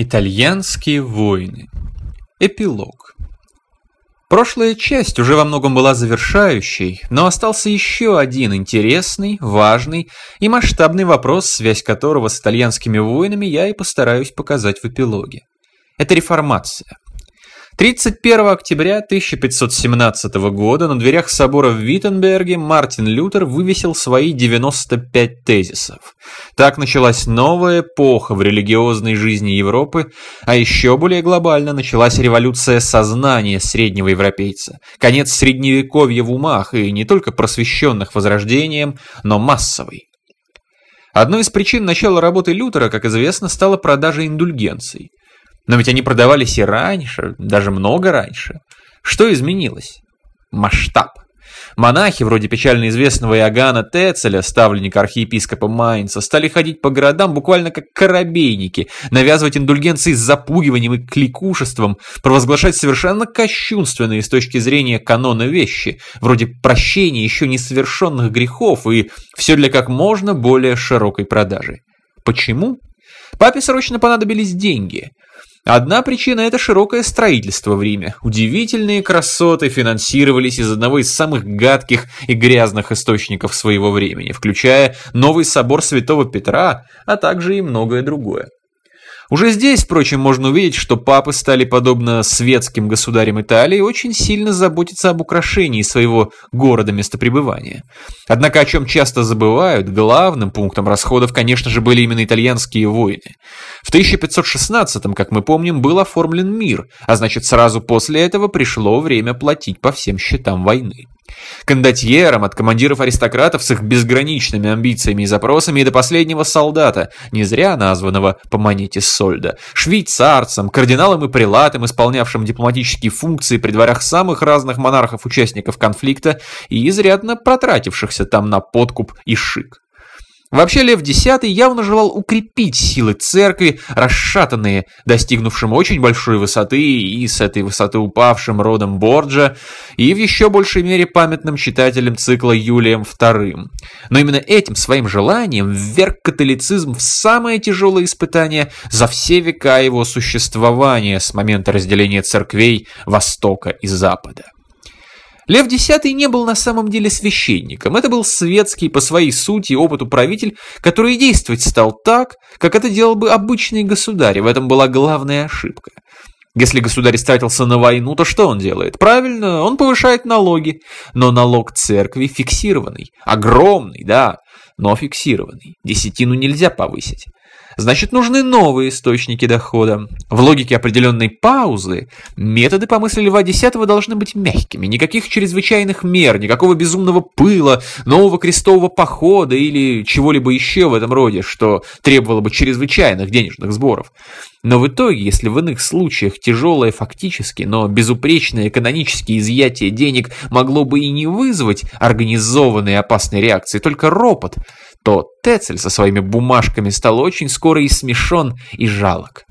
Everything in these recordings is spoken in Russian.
Итальянские войны. Эпилог. Прошлая часть уже во многом была завершающей, но остался еще один интересный, важный и масштабный вопрос, связь которого с итальянскими войнами я и постараюсь показать в эпилоге. Это реформация. 31 октября 1517 года на дверях собора в Виттенберге Мартин Лютер вывесил свои 95 тезисов. Так началась новая эпоха в религиозной жизни Европы, а еще более глобально началась революция сознания среднего европейца, конец средневековья в умах и не только просвещенных возрождением, но массовый. Одной из причин начала работы Лютера, как известно, стала продажа индульгенций. Но ведь они продавались и раньше, даже много раньше. Что изменилось? Масштаб. Монахи, вроде печально известного Иоганна Тецеля, ставленника архиепископа Майнца, стали ходить по городам буквально как корабейники, навязывать индульгенции с запугиванием и кликушеством, провозглашать совершенно кощунственные с точки зрения канона вещи, вроде прощения еще несовершенных грехов и все для как можно более широкой продажи. Почему? Папе срочно понадобились деньги. Одна причина – это широкое строительство в Риме. Удивительные красоты финансировались из одного из самых гадких и грязных источников своего времени, включая новый собор Святого Петра, а также и многое другое. Уже здесь, впрочем, можно увидеть, что папы стали, подобно светским государям Италии, очень сильно заботиться об украшении своего города местопребывания. Однако, о чем часто забывают, главным пунктом расходов, конечно же, были именно итальянские войны. В 1516-м, как мы помним, был оформлен мир, а значит, сразу после этого пришло время платить по всем счетам войны. Кондотьерам от командиров аристократов с их безграничными амбициями и запросами и до последнего солдата, не зря названного по монете Сольда, швейцарцам, кардиналам и прилатам, исполнявшим дипломатические функции при дворях самых разных монархов-участников конфликта и изрядно протратившихся там на подкуп и шик. Вообще Лев X явно желал укрепить силы церкви, расшатанные, достигнувшим очень большой высоты и с этой высоты упавшим родом Борджа, и в еще большей мере памятным читателем цикла Юлием II. Но именно этим своим желанием вверг католицизм в самое тяжелое испытание за все века его существования с момента разделения церквей Востока и Запада. Лев X не был на самом деле священником, это был светский по своей сути и опыту правитель, который действовать стал так, как это делал бы обычный государь, в этом была главная ошибка. Если государь стратился на войну, то что он делает? Правильно, он повышает налоги. Но налог церкви фиксированный. Огромный, да, но фиксированный. Десятину нельзя повысить. Значит, нужны новые источники дохода. В логике определенной паузы методы по мысли Льва X должны быть мягкими. Никаких чрезвычайных мер, никакого безумного пыла, нового крестового похода или чего-либо еще в этом роде, что требовало бы чрезвычайных денежных сборов. Но в итоге, если в иных случаях тяжелое фактически, но безупречное экономическое изъятие денег могло бы и не вызвать организованной опасной реакции, только ропот – то Тецель со своими бумажками стал очень скоро и смешон, и жалок.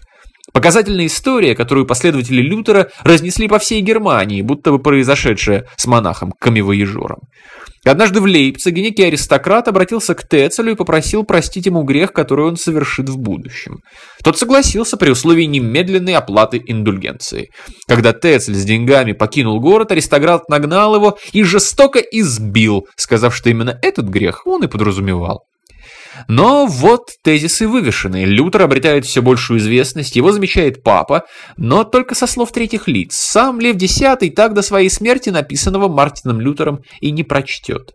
Показательная история, которую последователи Лютера разнесли по всей Германии, будто бы произошедшая с монахом Камевоежором. Однажды в Лейпциге некий аристократ обратился к Тецелю и попросил простить ему грех, который он совершит в будущем. Тот согласился при условии немедленной оплаты индульгенции. Когда Тецель с деньгами покинул город, аристократ нагнал его и жестоко избил, сказав, что именно этот грех он и подразумевал. Но вот тезисы вывешены. Лютер обретает все большую известность, его замечает папа, но только со слов третьих лиц. Сам Лев X так до своей смерти написанного Мартином Лютером и не прочтет.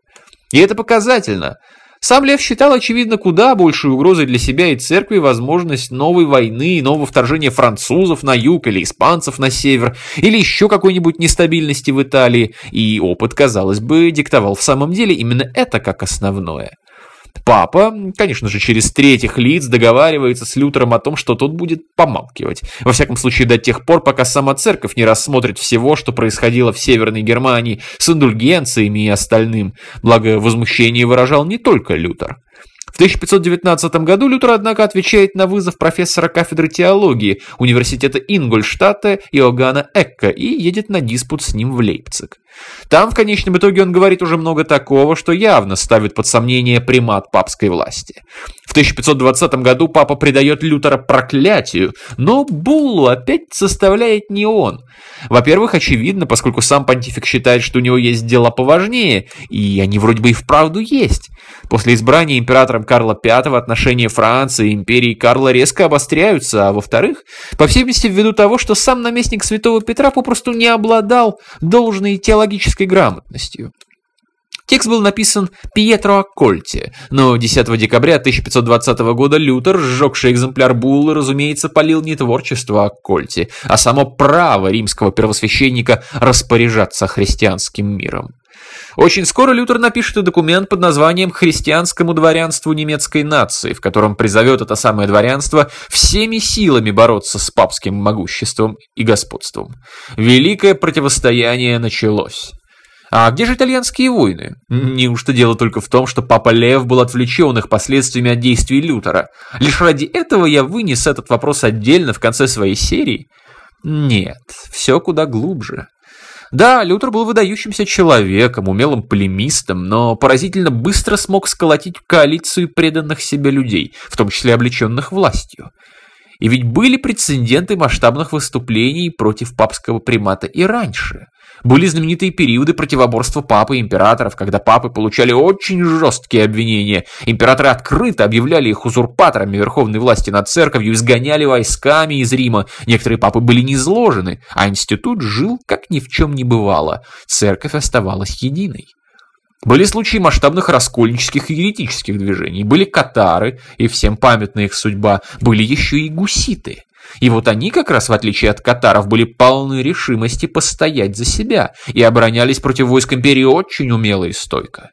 И это показательно. Сам Лев считал, очевидно, куда большей угрозой для себя и церкви возможность новой войны и нового вторжения французов на юг или испанцев на север, или еще какой-нибудь нестабильности в Италии, и опыт, казалось бы, диктовал в самом деле именно это как основное. Папа, конечно же, через третьих лиц договаривается с Лютером о том, что тот будет помалкивать. Во всяком случае, до тех пор, пока сама церковь не рассмотрит всего, что происходило в Северной Германии с индульгенциями и остальным. Благо, возмущение выражал не только Лютер. В 1519 году Лютер, однако, отвечает на вызов профессора кафедры теологии Университета Ингольштадта Иоганна Экка и едет на диспут с ним в Лейпциг. Там, в конечном итоге, он говорит уже много такого, что явно ставит под сомнение примат папской власти. В 1520 году папа предает Лютера проклятию, но буллу опять составляет не он. Во-первых, очевидно, поскольку сам понтифик считает, что у него есть дела поважнее, и они вроде бы и вправду есть. После избрания императором Карла V отношения Франции и империи Карла резко обостряются, а во-вторых, по всей видимости, ввиду того, что сам наместник святого Петра попросту не обладал должной теологической грамотностью. Текст был написан Пьетро Аккольти, но 10 декабря 1520 года Лютер, сжегший экземпляр Буллы, разумеется, полил не творчество Аккольти, а само право римского первосвященника распоряжаться христианским миром. Очень скоро Лютер напишет документ под названием «Христианскому дворянству немецкой нации», в котором призовет это самое дворянство всеми силами бороться с папским могуществом и господством. Великое противостояние началось. А где же итальянские войны? Неужто дело только в том, что папа Лев был отвлечен их последствиями от действий Лютера? Лишь ради этого я вынес этот вопрос отдельно в конце своей серии? Нет, все куда глубже. Да, Лютер был выдающимся человеком, умелым полемистом, но поразительно быстро смог сколотить коалицию преданных себе людей, в том числе облеченных властью. И ведь были прецеденты масштабных выступлений против папского примата и раньше. Были знаменитые периоды противоборства папы и императоров, когда папы получали очень жесткие обвинения. Императоры открыто объявляли их узурпаторами верховной власти над церковью, изгоняли войсками из Рима. Некоторые папы были низложены, а институт жил, как ни в чем не бывало. Церковь оставалась единой. Были случаи масштабных раскольнических и еретических движений, были катары, и всем памятна их судьба, были еще и гуситы. И вот они как раз, в отличие от катаров, были полны решимости постоять за себя и оборонялись против войск империи очень умело и стойко.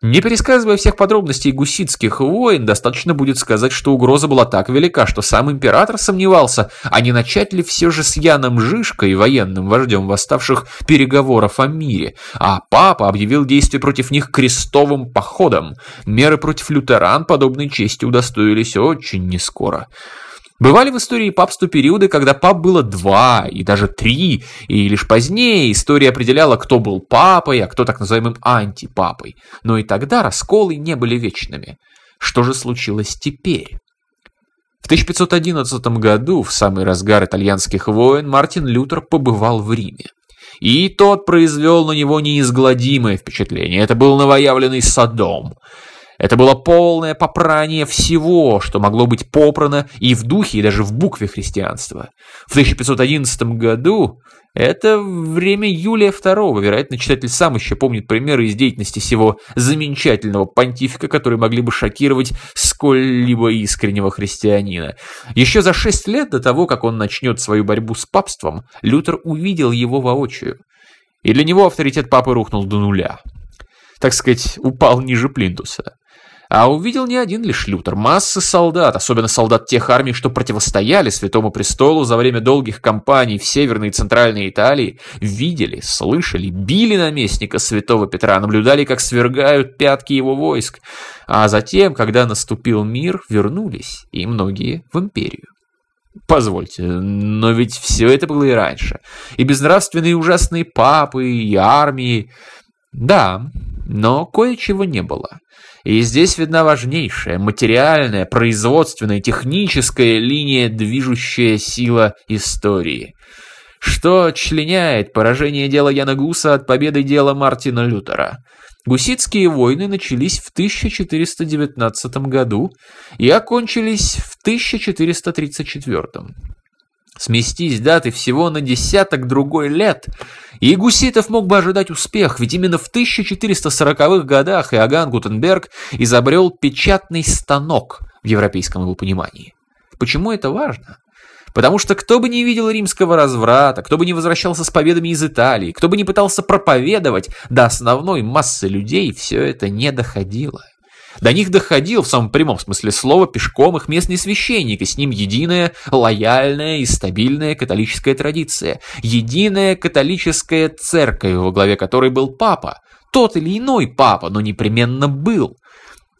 Не пересказывая всех подробностей гуситских войн, достаточно будет сказать, что угроза была так велика, что сам император сомневался, а не начать ли все же с Яном Жишкой, военным вождем восставших переговоров о мире, а папа объявил действия против них крестовым походом. Меры против лютеран подобной чести удостоились очень нескоро. Бывали в истории папства периоды, когда пап было два и даже три, и лишь позднее история определяла, кто был папой, а кто так называемым антипапой. Но и тогда расколы не были вечными. Что же случилось теперь? В 1511 году, в самый разгар итальянских войн, Мартин Лютер побывал в Риме. И тот произвел на него неизгладимое впечатление. Это был новоявленный Содом. Это было полное попрание всего, что могло быть попрано и в духе, и даже в букве христианства. В 1511 году это время Юлия II. Вероятно, читатель сам еще помнит примеры из деятельности всего замечательного понтифика, которые могли бы шокировать сколь-либо искреннего христианина. Еще за шесть лет до того, как он начнет свою борьбу с папством, Лютер увидел его воочию. И для него авторитет папы рухнул до нуля. Так сказать, упал ниже плинтуса. А увидел не один лишь Лютер, массы солдат, особенно солдат тех армий, что противостояли Святому Престолу за время долгих кампаний в Северной и Центральной Италии, видели, слышали, били наместника Святого Петра, наблюдали, как свергают пятки его войск. А затем, когда наступил мир, вернулись, и многие в империю. Позвольте, но ведь все это было и раньше. И безнравственные ужасные папы, и армии. Да, но кое-чего не было. И здесь видна важнейшая материальная, производственная, техническая линия, движущая сила истории. Что членяет поражение дела Яна Гуса от победы дела Мартина Лютера? Гуситские войны начались в 1419 году и окончились в 1434. Сместись даты всего на десяток другой лет, и Гуситов мог бы ожидать успех, ведь именно в 1440-х годах Иоганн Гутенберг изобрел печатный станок в европейском его понимании. Почему это важно? Потому что кто бы не видел римского разврата, кто бы не возвращался с победами из Италии, кто бы не пытался проповедовать, до основной массы людей все это не доходило. До них доходил в самом прямом смысле слова пешком их местный священник, и с ним единая, лояльная и стабильная католическая традиция. Единая католическая церковь, во главе которой был папа. Тот или иной папа, но непременно был.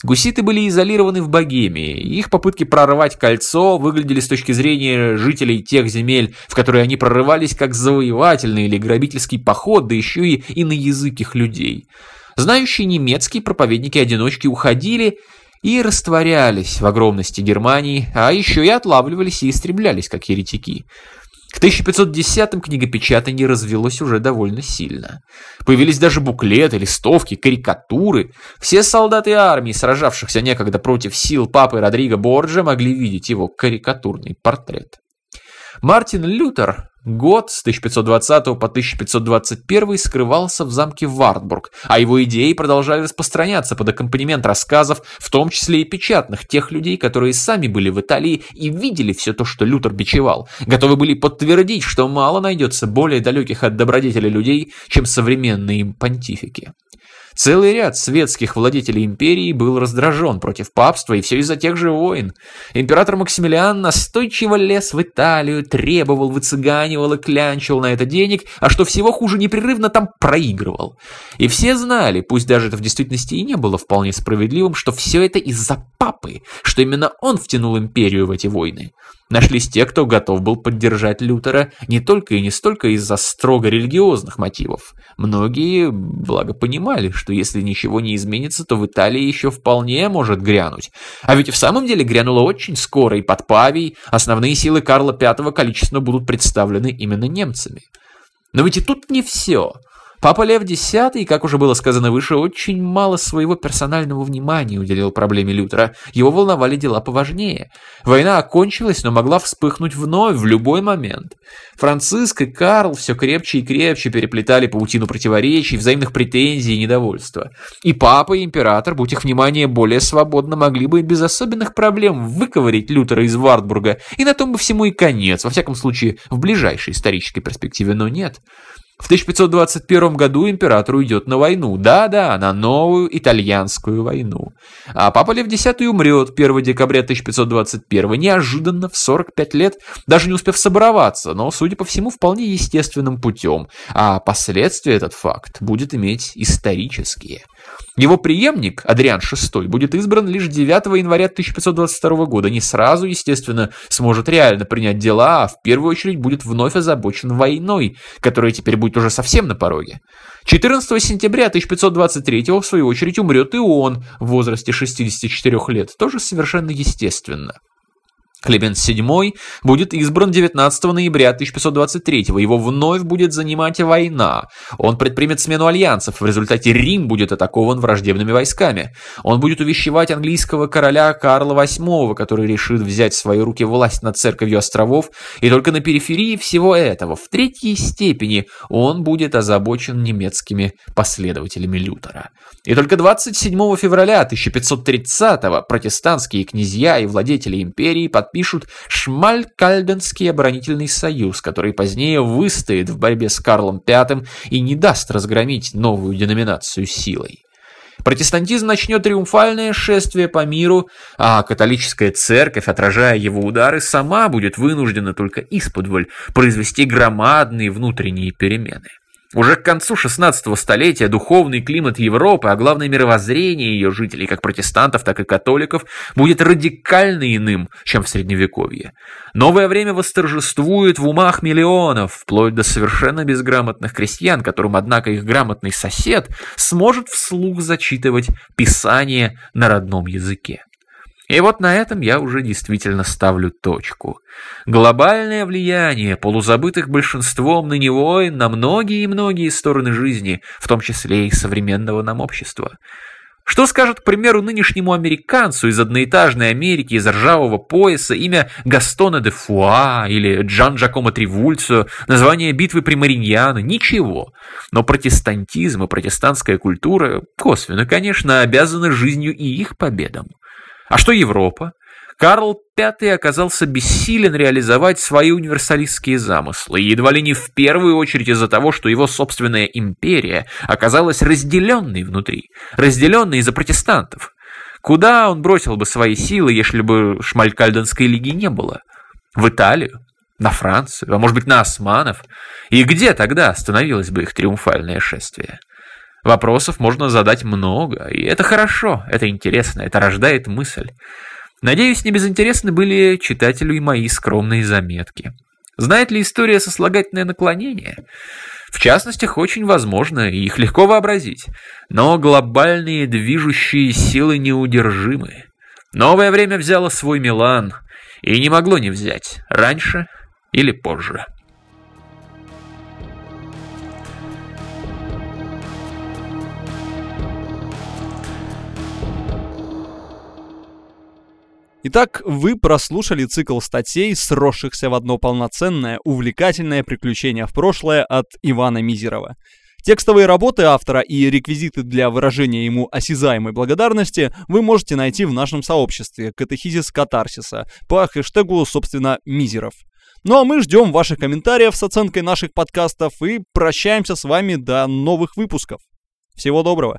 Гуситы были изолированы в Богемии, их попытки прорвать кольцо выглядели с точки зрения жителей тех земель, в которые они прорывались как завоевательный или грабительский поход, да еще и иноязыких людей. Знающие немецкие проповедники-одиночки уходили, и растворялись в огромности Германии, а еще и отлавливались и истреблялись, как еретики. К 1510-м книгопечатание развелось уже довольно сильно. Появились даже буклеты, листовки, карикатуры. Все солдаты армии, сражавшихся некогда против сил папы Родриго Борджа, могли видеть его карикатурный портрет. Мартин Лютер Год с 1520 по 1521 скрывался в замке Вартбург, а его идеи продолжали распространяться под аккомпанемент рассказов, в том числе и печатных, тех людей, которые сами были в Италии и видели все то, что Лютер бичевал, готовы были подтвердить, что мало найдется более далеких от добродетели людей, чем современные им понтифики. Целый ряд светских владетелей империи был раздражен против папства, и все из-за тех же войн. Император Максимилиан настойчиво лез в Италию, требовал, выцыганивал и клянчил на это денег, а что всего хуже, непрерывно там проигрывал. И все знали, пусть даже это в действительности и не было вполне справедливым, что все это из-за папы, что именно он втянул империю в эти войны. Нашлись те, кто готов был поддержать Лютера не только и не столько из-за строго религиозных мотивов. Многие, благо, понимали, что если ничего не изменится, то в Италии еще вполне может грянуть. А ведь и в самом деле грянуло очень скоро, и под Павией основные силы Карла V количественно будут представлены именно немцами. Но ведь и тут не все. Папа Лев X, как уже было сказано выше, очень мало своего персонального внимания уделил проблеме Лютера. Его волновали дела поважнее. Война окончилась, но могла вспыхнуть вновь в любой момент. Франциск и Карл все крепче и крепче переплетали паутину противоречий, взаимных претензий и недовольства. И папа, и император, будь их внимание более свободно, могли бы без особенных проблем выковырить Лютера из Вартбурга, и на том бы всему и конец, во всяком случае, в ближайшей исторической перспективе, но нет. В 1521 году император уйдет на войну. Да-да, на новую итальянскую войну. А папа Лев X умрет 1 декабря 1521, неожиданно, в 45 лет, даже не успев собороваться, но, судя по всему, вполне естественным путем. А последствия этот факт будет иметь исторические. Его преемник, Адриан VI, будет избран лишь 9 января 1522 года. Не сразу, естественно, сможет реально принять дела, а в первую очередь будет вновь озабочен войной, которая теперь будет уже совсем на пороге. 14 сентября 1523 в свою очередь умрет и он в возрасте 64 лет, тоже совершенно естественно. Климент VII будет избран 19 ноября 1523 Его вновь будет занимать война. Он предпримет смену альянсов. В результате Рим будет атакован враждебными войсками. Он будет увещевать английского короля Карла VIII, который решит взять в свои руки власть над церковью островов. И только на периферии всего этого, в третьей степени, он будет озабочен немецкими последователями Лютера. И только 27 февраля 1530 протестантские князья и владетели империи под подпишут Шмаль-Кальденский оборонительный союз, который позднее выстоит в борьбе с Карлом V и не даст разгромить новую деноминацию силой. Протестантизм начнет триумфальное шествие по миру, а католическая церковь, отражая его удары, сама будет вынуждена только исподволь произвести громадные внутренние перемены. Уже к концу 16 столетия духовный климат Европы, а главное мировоззрение ее жителей, как протестантов, так и католиков, будет радикально иным, чем в Средневековье. Новое время восторжествует в умах миллионов, вплоть до совершенно безграмотных крестьян, которым, однако, их грамотный сосед сможет вслух зачитывать Писание на родном языке. И вот на этом я уже действительно ставлю точку. Глобальное влияние полузабытых большинством ныне войн на многие и многие стороны жизни, в том числе и современного нам общества. Что скажет, к примеру, нынешнему американцу из одноэтажной Америки, из ржавого пояса, имя Гастона де Фуа или Джан Джакомо Тривульцо, название битвы при Мариньяно? Ничего. Но протестантизм и протестантская культура, косвенно, конечно, обязаны жизнью и их победам. А что Европа? Карл V оказался бессилен реализовать свои универсалистские замыслы, едва ли не в первую очередь из-за того, что его собственная империя оказалась разделенной внутри, разделенной из-за протестантов. Куда он бросил бы свои силы, если бы Шмалькальденской лиги не было? В Италию? На Францию? А может быть на османов? И где тогда остановилось бы их триумфальное шествие? Вопросов можно задать много, и это хорошо, это интересно, это рождает мысль. Надеюсь, не безинтересны были читателю и мои скромные заметки. Знает ли история сослагательное наклонение? В частностях очень возможно, и их легко вообразить. Но глобальные движущие силы неудержимы. Новое время взяло свой Милан и не могло не взять, раньше или позже. Итак, вы прослушали цикл статей, сросшихся в одно полноценное, увлекательное приключение в прошлое от Ивана Мизерова. Текстовые работы автора и реквизиты для выражения ему осязаемой благодарности вы можете найти в нашем сообществе «Катехизис Катарсиса» по хэштегу, собственно, Мизеров. Ну а мы ждем ваших комментариев с оценкой наших подкастов и прощаемся с вами до новых выпусков. Всего доброго!